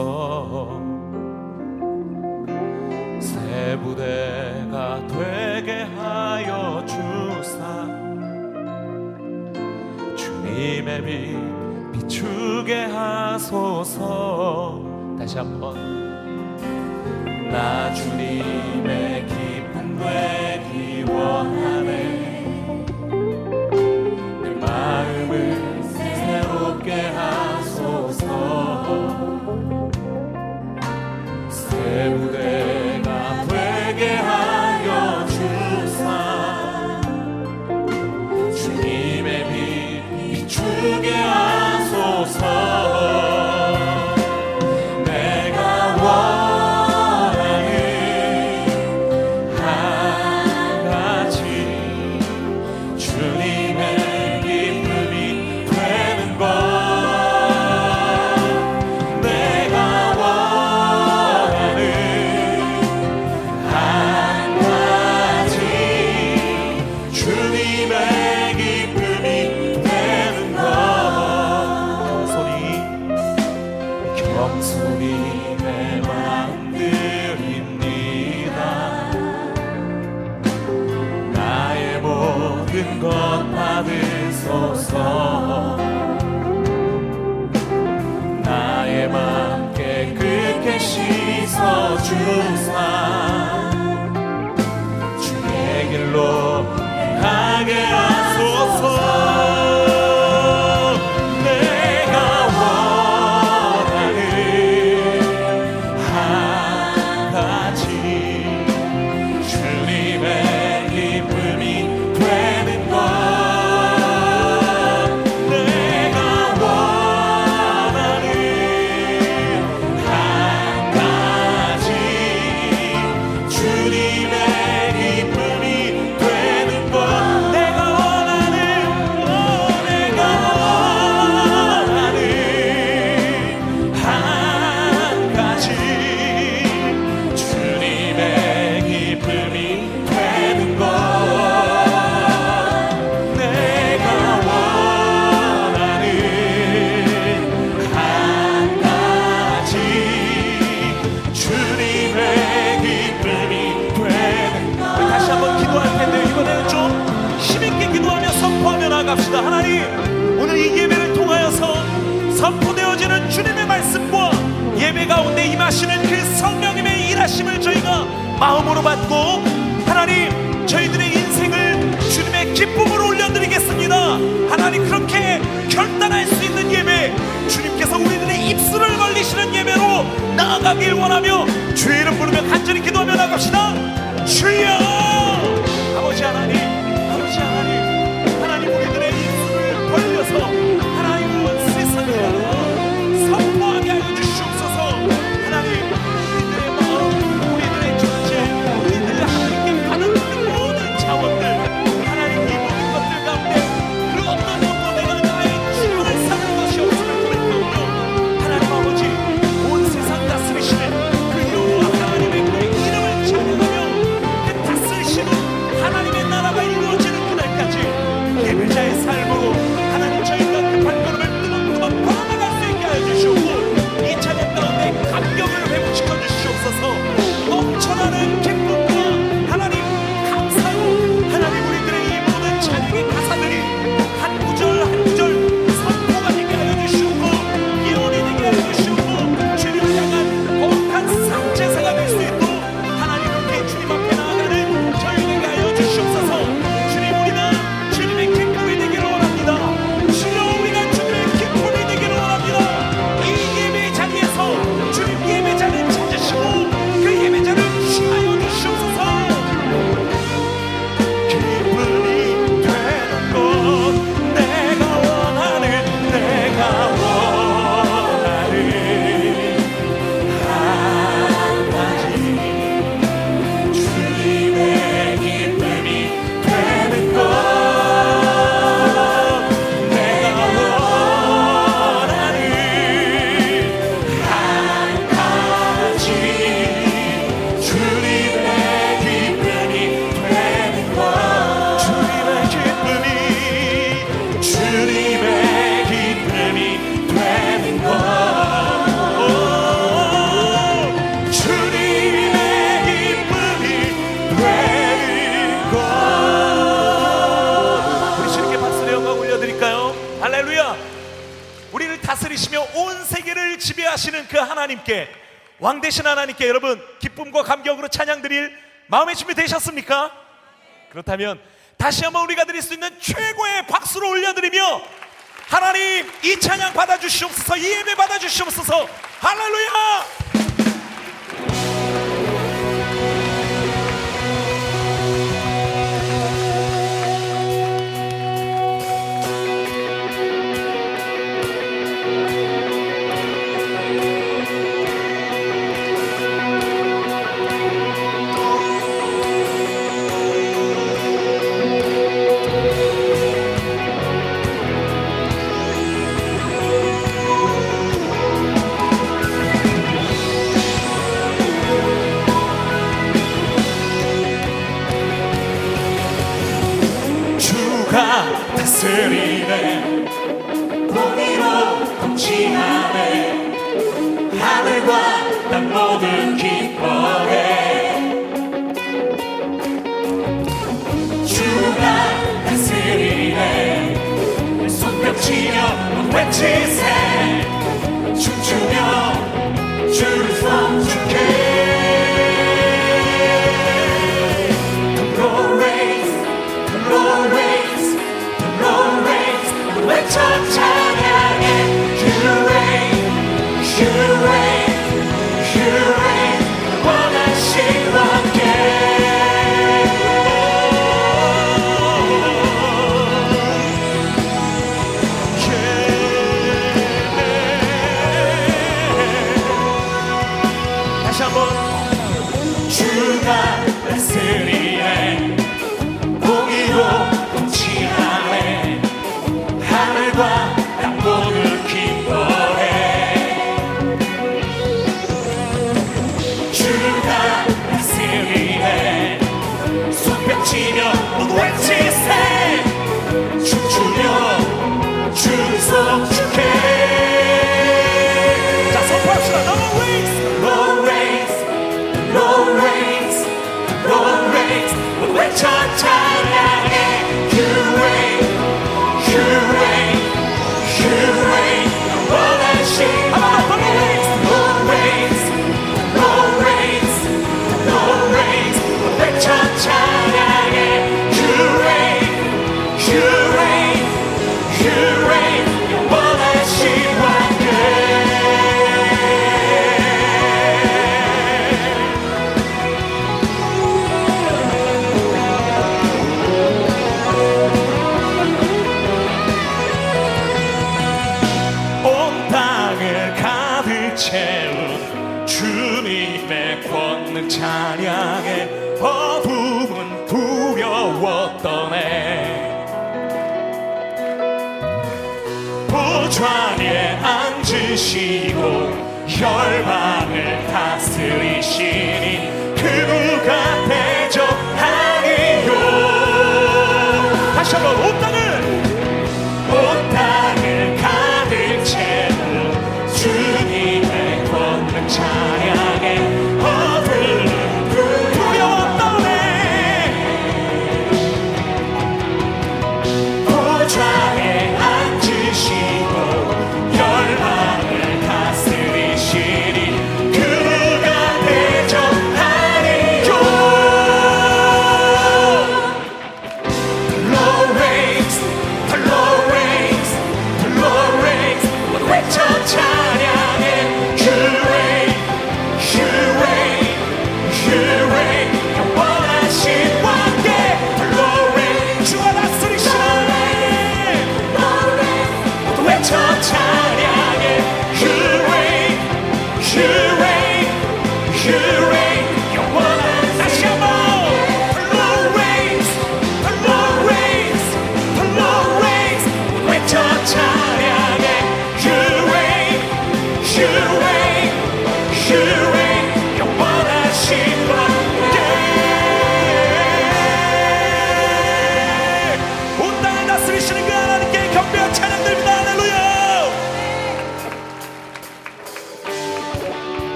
나서 새 부대가 되게 하여 주사. 주님의 빛 비추게 하소서. 다시 한번. 씻어 주사. 주의 길로 행하게 하 나가길 원하며 주의 이름 부르며 간절히 기도하며 나갑시다. 주여! 지배하시는 그 하나님께 왕 대신 하나님께 여러분 기쁨과 감격으로 찬양 드릴 마음의 준비 되셨습니까? 그렇다면 다시 한번 우리가 드릴 수 있는 최고의 박수를 올려드리며 하나님 이 찬양 받아주시옵소서 이 예배 받아주시옵소서 할렐루야 Jesus.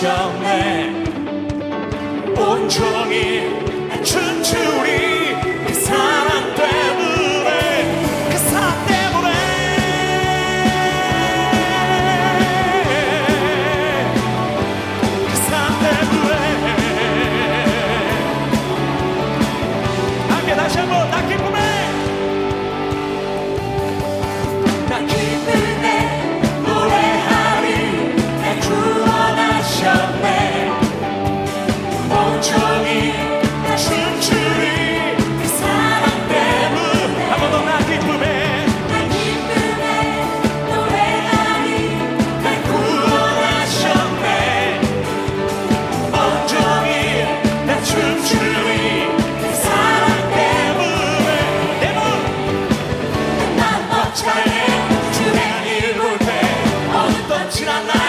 시험에 온종일 주 차례 주의 일볼 때 어느 뻔치 않나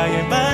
나의 말.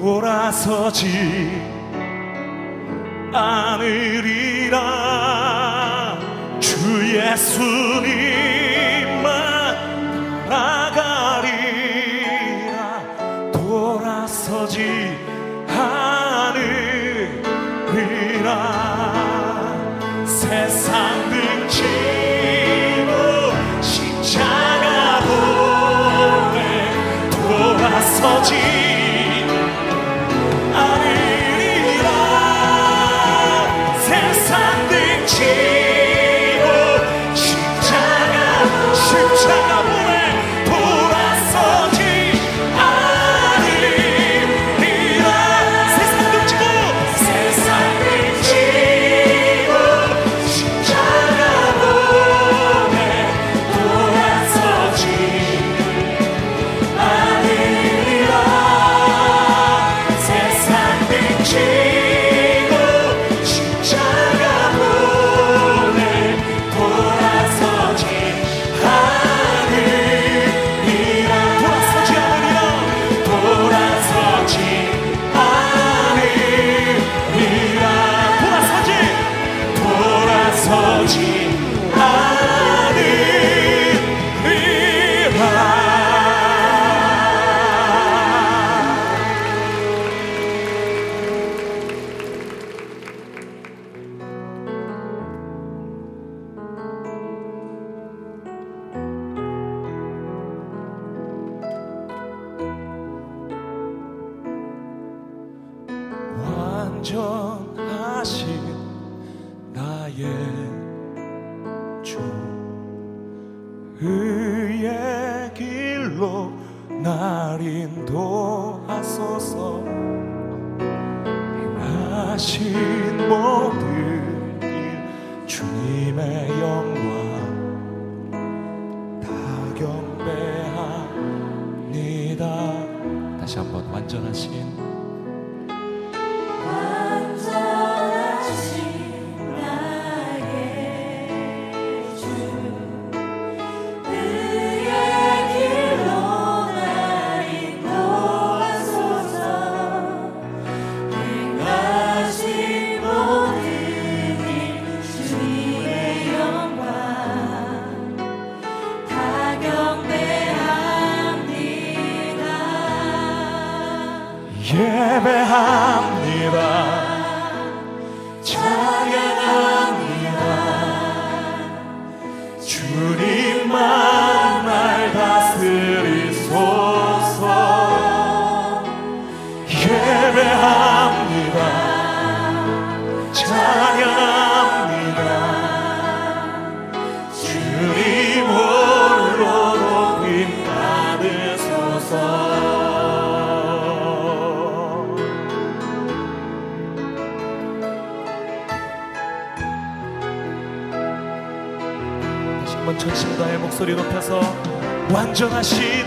돌아서지. 않으리라 주 예수님만 나가리라. 돌아서지 않으리라. 세상 등지고 십자가 보내 돌아서지 온전하신 나의 주. 의의 길로 날 인도하소서. 행하신 모든 일 주님의 영광 다 경배합니다. 다시 한번 완전하신 예배합니다. 완전하신